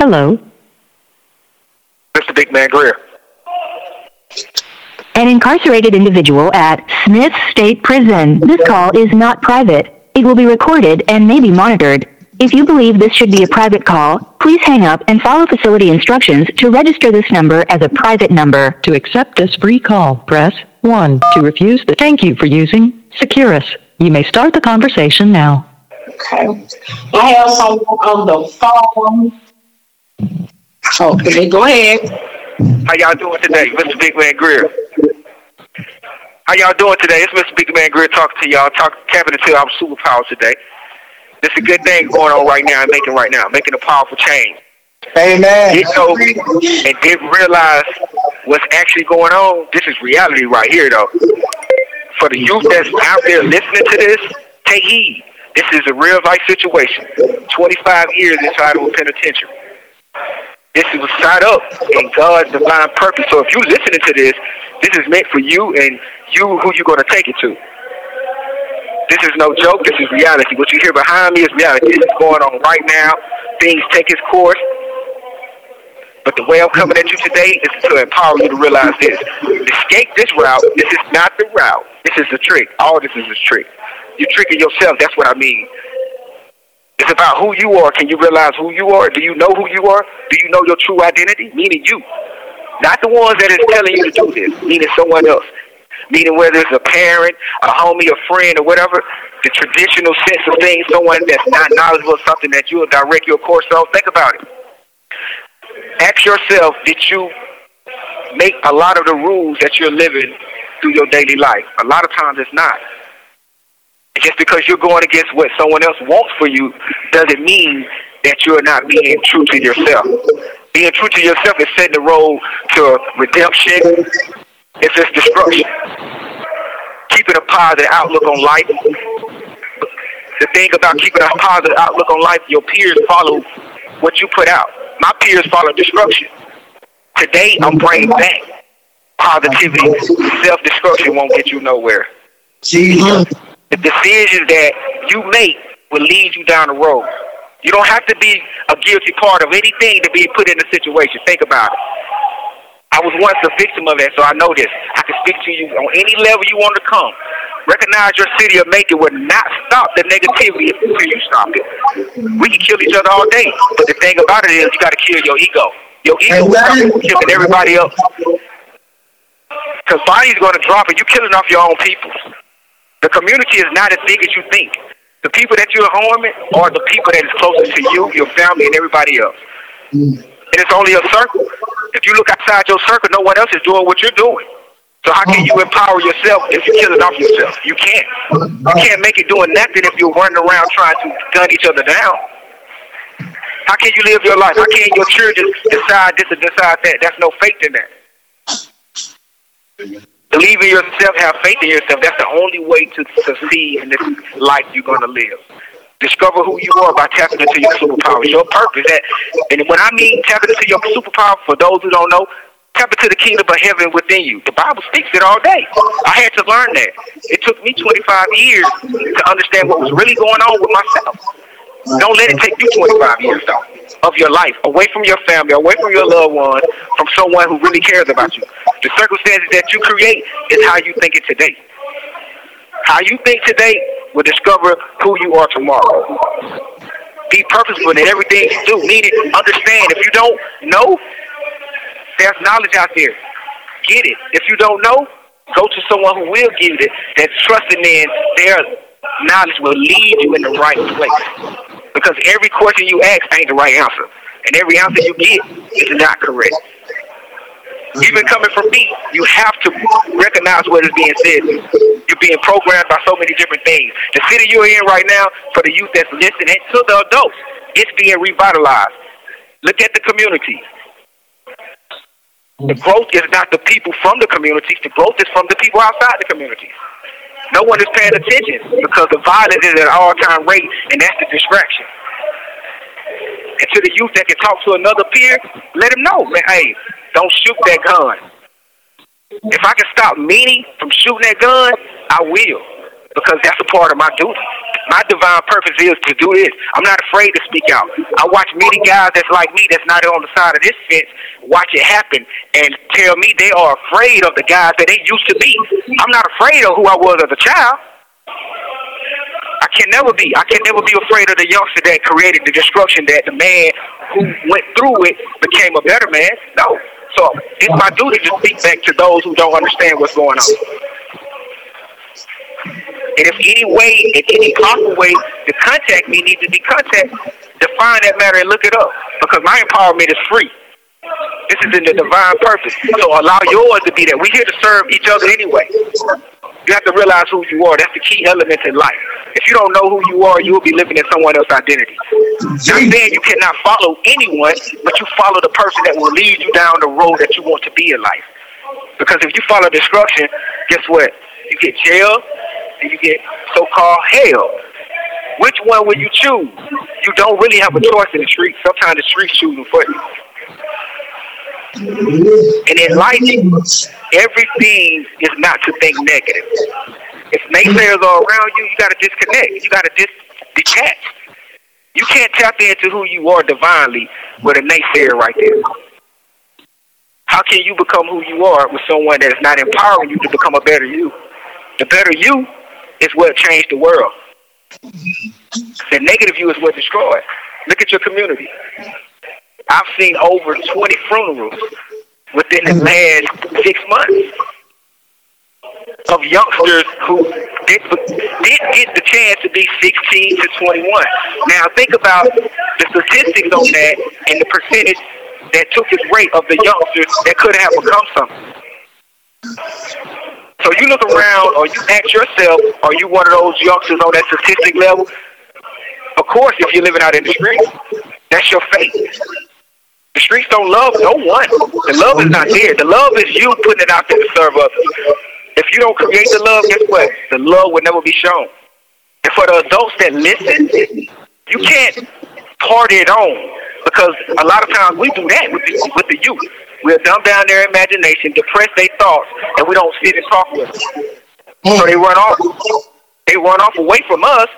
Hello. Mr. Big Man Grier. An incarcerated individual at Smith State Prison. This call is not private. It will be recorded and may be monitored. If you believe this should be a private call, please hang up and follow facility instructions to register this number as a private number. To accept this free call, press 1. To refuse the thank you for using Securus. You may start the conversation now. Okay. I have someone on the phone. Okay, go ahead. How y'all doing today, Mr. Big Man Grier? How y'all doing today? It's Mr. Big Man Grier talking to y'all, talking cabinet to our superpowers today. This is a good thing going on right now and making right now, making a powerful change. Amen. Didn't know and didn't realize what's actually going on. This is reality right here, though. For the youth that's out there listening to this, take heed. This is a real life situation. 25 years inside of a penitentiary. This was set up in God's divine purpose. So if you're listening to this, this is meant for you and you who you're going to take it to. This is no joke. This is reality. What you hear behind me is reality. This is going on right now. Things take its course. But the way I'm coming at you today is to empower you to realize this. Escape this route. This is not the route. This is the trick. All this is a trick. You're tricking yourself. That's what I mean. It's about who you are. Can you realize who you are? Do you know who you are? Do you know your true identity? Meaning you. Not the ones that is telling you to do this, meaning someone else. Meaning whether it's a parent, a homie, a friend, or whatever, the traditional sense of things, someone that's not knowledgeable of something that you'll direct your course of, think about it. Ask yourself, did you make a lot of the rules that you're living through your daily life? A lot of times it's not. Just because you're going against what someone else wants for you doesn't mean that you're not being true to yourself. Being true to yourself is setting the road to redemption. It's just destruction. Keeping a positive outlook on life. The thing about keeping a positive outlook on life, your peers follow what you put out. My peers follow destruction. Today, I'm bringing back positivity. Self-destruction won't get you nowhere. Jesus. Decisions that you make will lead you down the road. You don't have to be a guilty part of anything to be put in a situation. Think about it. I was once a victim of that, so I know this. I can speak to you on any level you want to come. Recognize your city of Macon will not stop the negativity until you stop it. We can kill each other all day, but the thing about it is you got to kill your ego. Your ego is killing everybody else. Because body's going to drop and you're killing off your own people. The community is not as big as you think. The people that you're harming are the people that is closest to you, your family, and everybody else. And it's only a circle. If you look outside your circle, no one else is doing what you're doing. So how can you empower yourself if you're killing off yourself? You can't. You can't make it doing nothing if you're running around trying to gun each other down. How can you live your life? How can your children decide this and decide that? There's no faith in that. Believe in yourself, have faith in yourself. That's the only way to succeed in this life you're going to live. Discover who you are by tapping into your superpowers, your purpose. That, and when I mean tapping into your superpower, for those who don't know, tap into the kingdom of heaven within you. The Bible speaks it all day. I had to learn that. It took me 25 years to understand what was really going on with myself. Don't let it take you 25 years, though, of your life, away from your family, away from your loved one, from someone who really cares about you. The circumstances that you create is how you think it today. How you think today will discover who you are tomorrow. Be purposeful in everything you do. Need it. understand. If you don't know, there's knowledge out there. Get it. If you don't know, go to someone who will give it. That's trusting in their knowledge will lead you in the right place. Because every question you ask ain't the right answer. And every answer you get is not correct. Even coming from me, you have to recognize what is being said. You're being programmed by so many different things. The city you're in right now, for the youth that's listening, to the adults, it's being revitalized. Look at the community. The growth is not the people from the communities. The growth is from the people outside the communities. No one is paying attention because the violence is at an all-time rate, and that's the distraction. And to the youth that can talk to another peer, let him know, man, hey, don't shoot that gun. If I can stop me from shooting that gun, I will. Because that's a part of my duty. My divine purpose is to do this. I'm not afraid to speak out. I watch many guys that's like me that's not on the side of this fence watch it happen and tell me they are afraid of the guys that they used to be. I'm not afraid of who I was as a child. I can never be. I can never be afraid of the youngster that created the destruction that the man who went through it became a better man. No. So it's my duty to speak back to those who don't understand what's going on. And if any way, in any possible way, to contact me needs to be contact, define that matter and look it up. Because my empowerment is free. This is in the divine purpose. So allow yours to be that. We're here to serve each other anyway. You have to realize who you are. That's the key element in life. If you don't know who you are, you will be living in someone else's identity. Not saying you cannot follow anyone, but you follow the person that will lead you down the road that you want to be in life. Because if you follow destruction, guess what? You get jail and you get so-called hell. Which one will you choose? You don't really have a choice in the streets. Sometimes the streets choosing for you. And in life, everything is not to think negative. If naysayers are around you, you got to disconnect. You got to dis- detach. You can't tap into who you are divinely with a naysayer right there. How can you become who you are with someone that is not empowering you to become a better you? The better you is what changed the world. The negative you is what destroyed. Look at your community. I've seen over 20 funerals within the mm-hmm. last six months of youngsters who did, didn't get the chance to be 16 to 21. Now think about the statistics on that and the percentage that took its rate of the youngsters that could have become something. So you look around or you ask yourself, are you one of those youngsters on that statistic level? Of course, if you're living out in the streets, that's your fate. The streets don't love no one. The love is not there. The love is you putting it out there to serve others. If you don't create the love, guess what? The love will never be shown. And for the adults that listen, you can't party it on because a lot of times we do that with the, with the youth. We'll dumb down their imagination, depress their thoughts, and we don't sit and talk with them. So they run off. They run off away from us,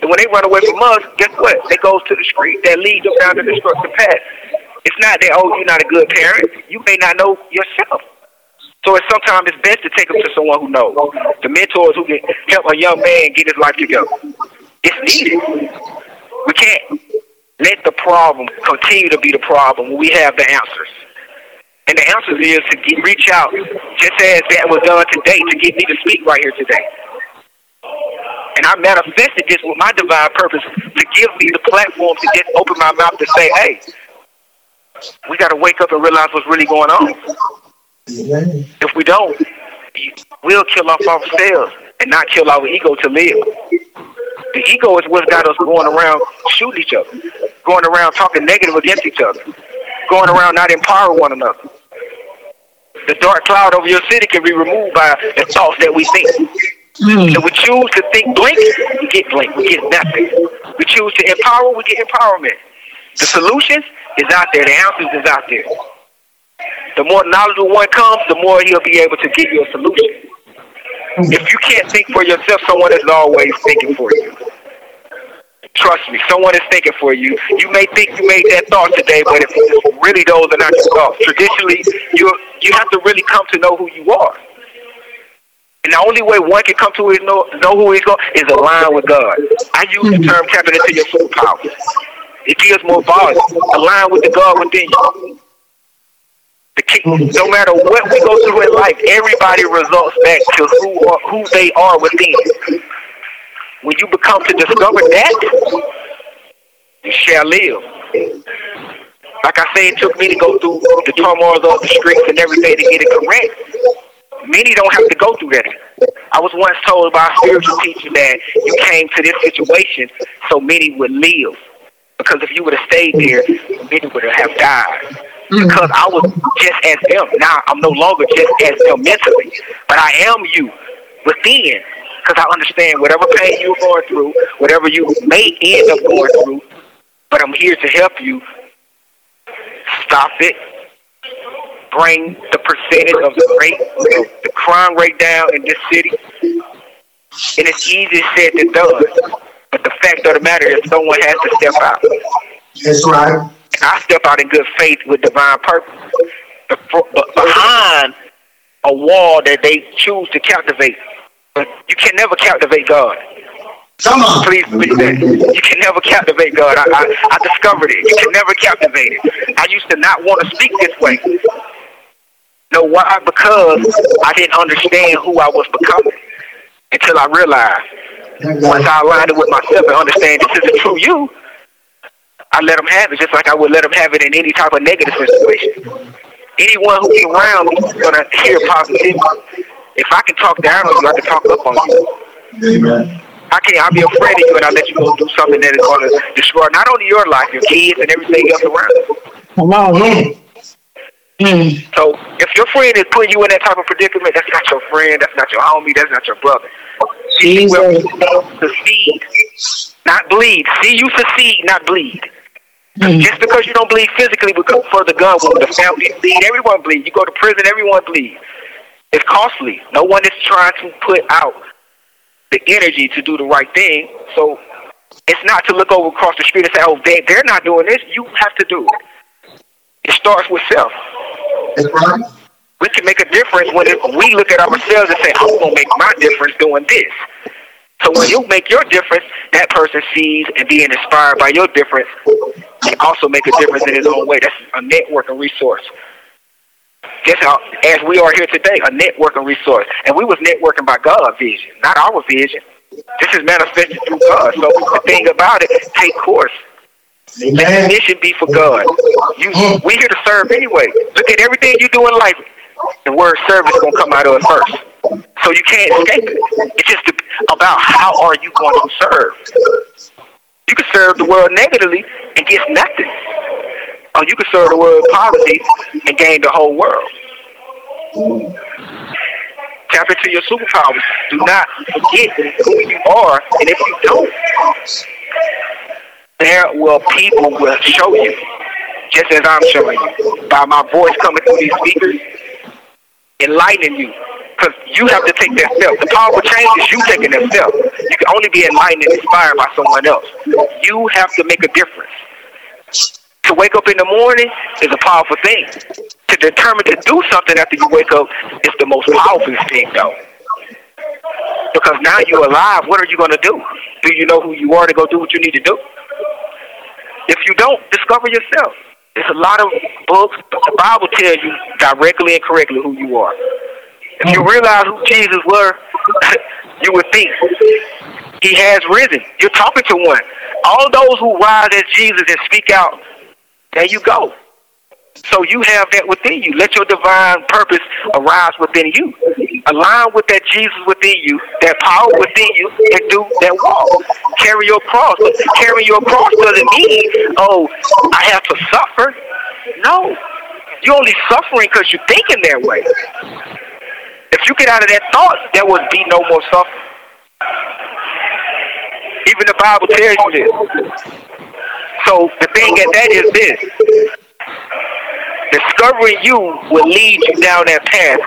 and when they run away from us, guess what? They go to the street that leads them down the destructive path. It's not that oh you're not a good parent. You may not know yourself. So it's sometimes it's best to take them to someone who knows. The mentors who can help a young man get his life together. It's needed. We can't let the problem continue to be the problem when we have the answers. And the answer is to get, reach out, just as that was done today, to get me to speak right here today. And I manifested this with my divine purpose to give me the platform to just open my mouth to say, hey, we got to wake up and realize what's really going on. If we don't, we'll kill off ourselves and not kill our ego to live. The ego is what's got us going around shooting each other, going around talking negative against each other, going around not empowering one another. The dark cloud over your city can be removed by the thoughts that we think. Mm. If we choose to think blink, we get blink. We get nothing. We choose to empower, we get empowerment. The solutions is out there. The answers is out there. The more knowledgeable one comes, the more he'll be able to give you a solution. Mm-hmm. If you can't think for yourself, someone is always thinking for you. Trust me, someone is thinking for you. You may think you made that thought today, but if really those are not your thoughts, traditionally, you you have to really come to know who you are. And the only way one can come to is know, know who he's going is align with God. I use the mm-hmm. term tapping into your superpower. It gives more volume. Align with the God within you. The key, no matter what we go through in life, everybody results back to who are, who they are within. When you become to discover that, you shall live. Like I say, it took me to go through the turmoil of the streets and everything to get it correct. Many don't have to go through that. I was once told by a spiritual teacher that you came to this situation so many would live. Because if you would have stayed there, many would have died. Mm-hmm. Because I was just as them. Now I'm no longer just as them mentally, but I am you within because I understand whatever pain you're going through, whatever you may end up going through, but I'm here to help you stop it, bring the percentage of the rate, the crime rate down in this city. And it's easier said than done. But the fact of the matter is, someone has to step out. That's right. I step out in good faith with divine purpose. But behind a wall that they choose to captivate, you can never captivate God. Come on. Please believe that. You can never captivate God. I, I, I discovered it. You can never captivate it. I used to not want to speak this way. No, why? Because I didn't understand who I was becoming until I realized. Once I aligned it with myself and understand this is a true you, I let them have it just like I would let them have it in any type of negative situation. Anyone who's around me is going to hear positivity. If I can talk down on you, I can talk up on you. Amen. I can't. I'll be afraid of you, and I'll let you go do something that is going to destroy not only your life, your kids, and everything else around. you. Come on, man. Mm. So if your friend is putting you in that type of predicament, that's not your friend. That's not your homie. That's not your brother. See, well, succeed, not bleed. See you succeed, not bleed. Mm. Just because you don't bleed physically, for the gun wound, the family bleed, everyone bleed. You go to prison, everyone bleed. It's costly. No one is trying to put out the energy to do the right thing. So it's not to look over across the street and say, "Oh, they they're not doing this." You have to do it. It starts with self. That's right. We can make a difference when it, we look at ourselves and say, "I'm gonna make my difference doing this." So when you make your difference, that person sees and being inspired by your difference can also make a difference in his own way. That's a networking resource. Just how, as we are here today, a networking resource. And we was networking by God's vision, not our vision. This is manifested through God. So the thing about it, take course. Let the Amen. mission be for God. You, we here to serve anyway. Look at everything you do in life. The word service is gonna come out of it first. So you can't escape it. It's just about how are you going to serve. You can serve the world negatively and get nothing. Or you can serve the world positively and gain the whole world. Tap into your superpowers. Do not forget who you are, and if you don't, there will people will show you, just as I'm showing you, by my voice coming through these speakers, enlightening you. Because you have to take that step. The powerful change is you taking that step. You can only be enlightened and inspired by someone else. You have to make a difference. To wake up in the morning is a powerful thing. To determine to do something after you wake up is the most powerful thing, though. Because now you're alive, what are you going to do? Do you know who you are to go do what you need to do? If you don't, discover yourself. There's a lot of books. but The Bible tells you directly and correctly who you are. If you realize who Jesus were, you would think he has risen. You're talking to one. All those who rise as Jesus and speak out, there you go. So you have that within you. Let your divine purpose arise within you. Align with that Jesus within you, that power within you, and do that walk. Carry your cross. Carrying your cross doesn't mean, oh, I have to suffer. No. You're only suffering because you're thinking that way. If you get out of that thought, there would be no more suffering. Even the Bible tells you this. So the thing at that is this. Discovering you will lead you down that path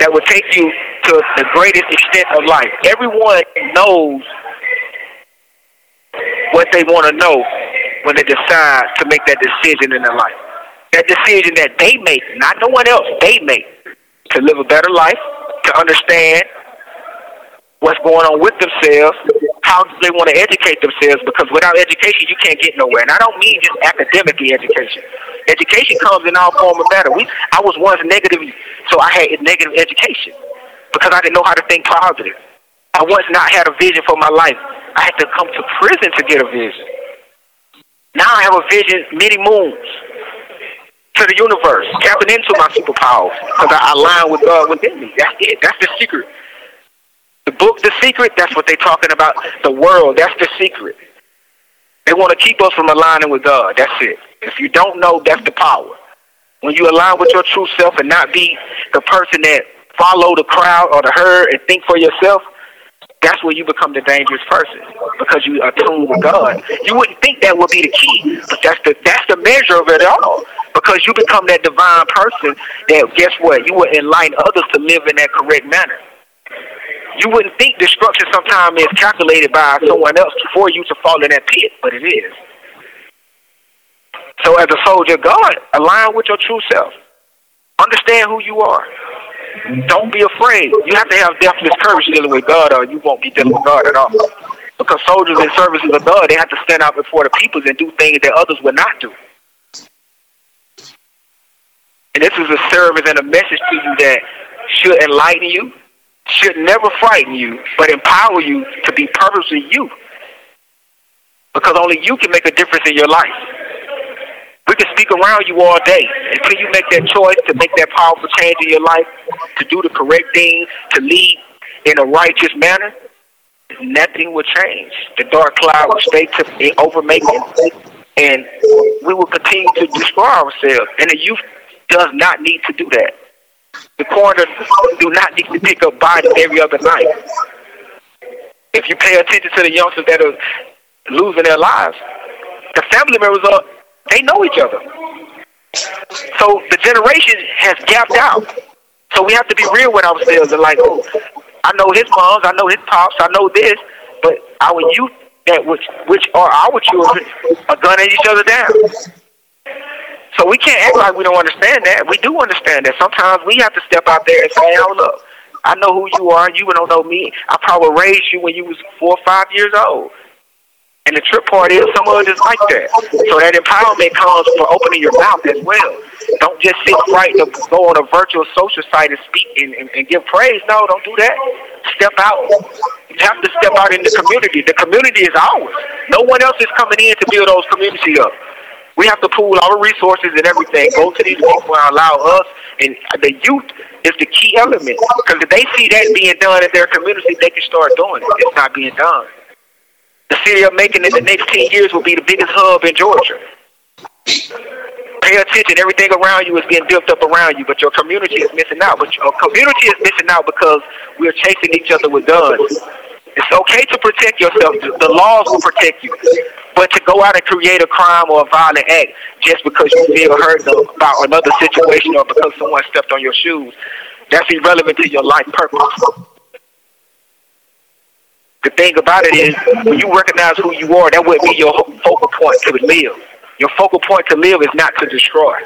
that will take you to the greatest extent of life. Everyone knows what they want to know when they decide to make that decision in their life. That decision that they make, not no one else, they make to live a better life, to understand what's going on with themselves, how they want to educate themselves, because without education, you can't get nowhere. And I don't mean just academically education. Education comes in all form of matter. We, I was once negative, so I had negative education because I didn't know how to think positive. I once not had a vision for my life. I had to come to prison to get a vision. Now I have a vision many moons to the universe, tapping into my superpowers because I align with God within me. That's it. That's the secret. The book, The Secret, that's what they're talking about. The world, that's the secret. They want to keep us from aligning with God. That's it. If you don't know, that's the power. When you align with your true self and not be the person that follow the crowd or the herd and think for yourself, that's where you become the dangerous person because you are tuned with God. You wouldn't think that would be the key, but that's the that's the measure of it all. Because you become that divine person that guess what? You will enlighten others to live in that correct manner. You wouldn't think destruction sometimes is calculated by someone else for you to fall in that pit, but it is. So as a soldier of God, align with your true self. Understand who you are. Don't be afraid. You have to have deathless courage dealing with God, or you won't be dealing with God at all. Because soldiers and services of God, they have to stand out before the peoples and do things that others would not do. And this is a service and a message to you that should enlighten you, should never frighten you, but empower you to be purposely you. Because only you can make a difference in your life. We can speak around you all day until you make that choice to make that powerful change in your life, to do the correct things, to lead in a righteous manner. Nothing will change. The dark cloud will stay to over Macon, and we will continue to destroy ourselves. And the youth does not need to do that. The coroner do not need to pick up bodies every other night. If you pay attention to the youngsters that are losing their lives, the family members are they know each other. So the generation has gapped out. So we have to be real with ourselves and like, oh, I know his moms, I know his pops, I know this, but our youth that which which are our children are gunning each other down. So we can't act like we don't understand that. We do understand that. Sometimes we have to step out there and say, hold up. I know who you are, you don't know me. I probably raised you when you was four or five years old. And the trip part is some of it is like that. So that empowerment comes from opening your mouth as well. Don't just sit right to go on a virtual social site and speak and, and, and give praise. No, don't do that. Step out. You have to step out in the community. The community is ours. No one else is coming in to build those communities up. We have to pool our resources and everything. Go to these people and allow us. And the youth is the key element. Because if they see that being done in their community, they can start doing it. It's not being done. The city of Macon in the next 10 years will be the biggest hub in Georgia. Pay attention. Everything around you is being built up around you, but your community is missing out. But your community is missing out because we're chasing each other with guns. It's okay to protect yourself. The laws will protect you. But to go out and create a crime or a violent act just because you feel hurt about another situation or because someone stepped on your shoes, that's irrelevant to your life purpose. The thing about it is, when you recognize who you are, that would be your focal point to live. Your focal point to live is not to destroy.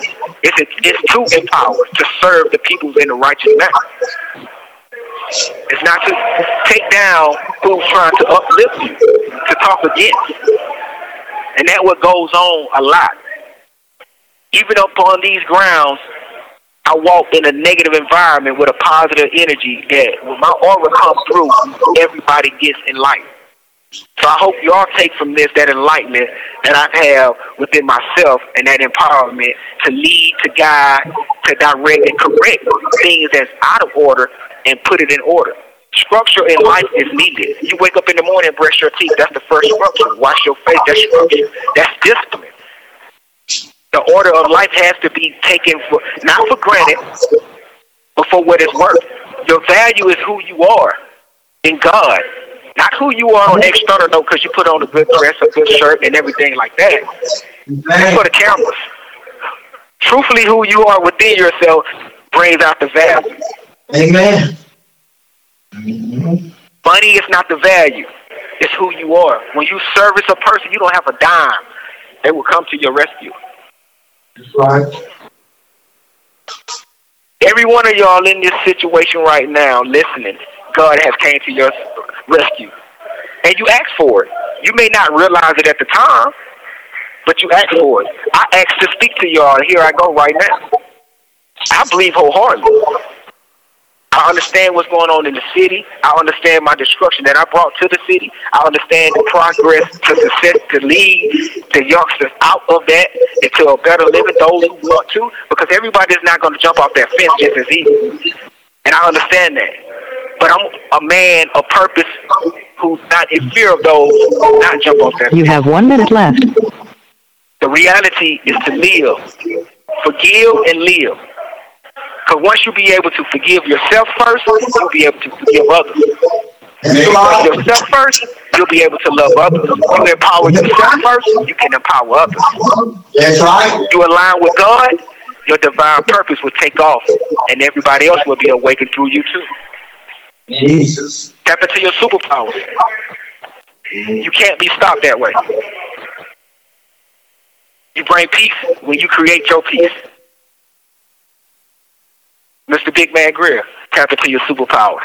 It's, it's to empower, to serve the people in a righteous manner. It's not to take down who's trying to uplift you, to talk against. And that what goes on a lot. Even upon these grounds, I walk in a negative environment with a positive energy that when my aura comes through, everybody gets enlightened. So I hope y'all take from this that enlightenment that I have within myself and that empowerment to lead, to guide, to direct and correct things that's out of order and put it in order. Structure in life is needed. You wake up in the morning, brush your teeth. That's the first structure. Wash your face. That's structure. That's discipline the order of life has to be taken for not for granted, but for what it's worth. Your value is who you are in God, not who you are on external note because you put on a good dress, a good shirt, and everything like that. For the cameras. Truthfully, who you are within yourself brings out the value. Amen. Money is not the value. It's who you are. When you service a person, you don't have a dime. They will come to your rescue. Right. Every one of y'all in this situation right now, listening, God has came to your rescue, and you asked for it. You may not realize it at the time, but you asked for it. I asked to speak to y'all, and here I go right now. I believe wholeheartedly. I understand what's going on in the city. I understand my destruction that I brought to the city. I understand the progress to success to lead the youngsters out of that into a better living, those who want to, because everybody's not going to jump off that fence just as easy. And I understand that. But I'm a man of purpose who's not in fear of those who not jump off that You have one minute left. The reality is to live. Forgive and live. Because once you be able to forgive yourself first, you'll be able to forgive others. You love yourself first, you'll be able to love others. You empower yourself first, you can empower others. That's right. You align with God, your divine purpose will take off, and everybody else will be awakened through you too. Jesus. Tap into your superpowers. Mm. You can't be stopped that way. You bring peace when you create your peace. Mr. Big Man Grier, tap into your superpowers.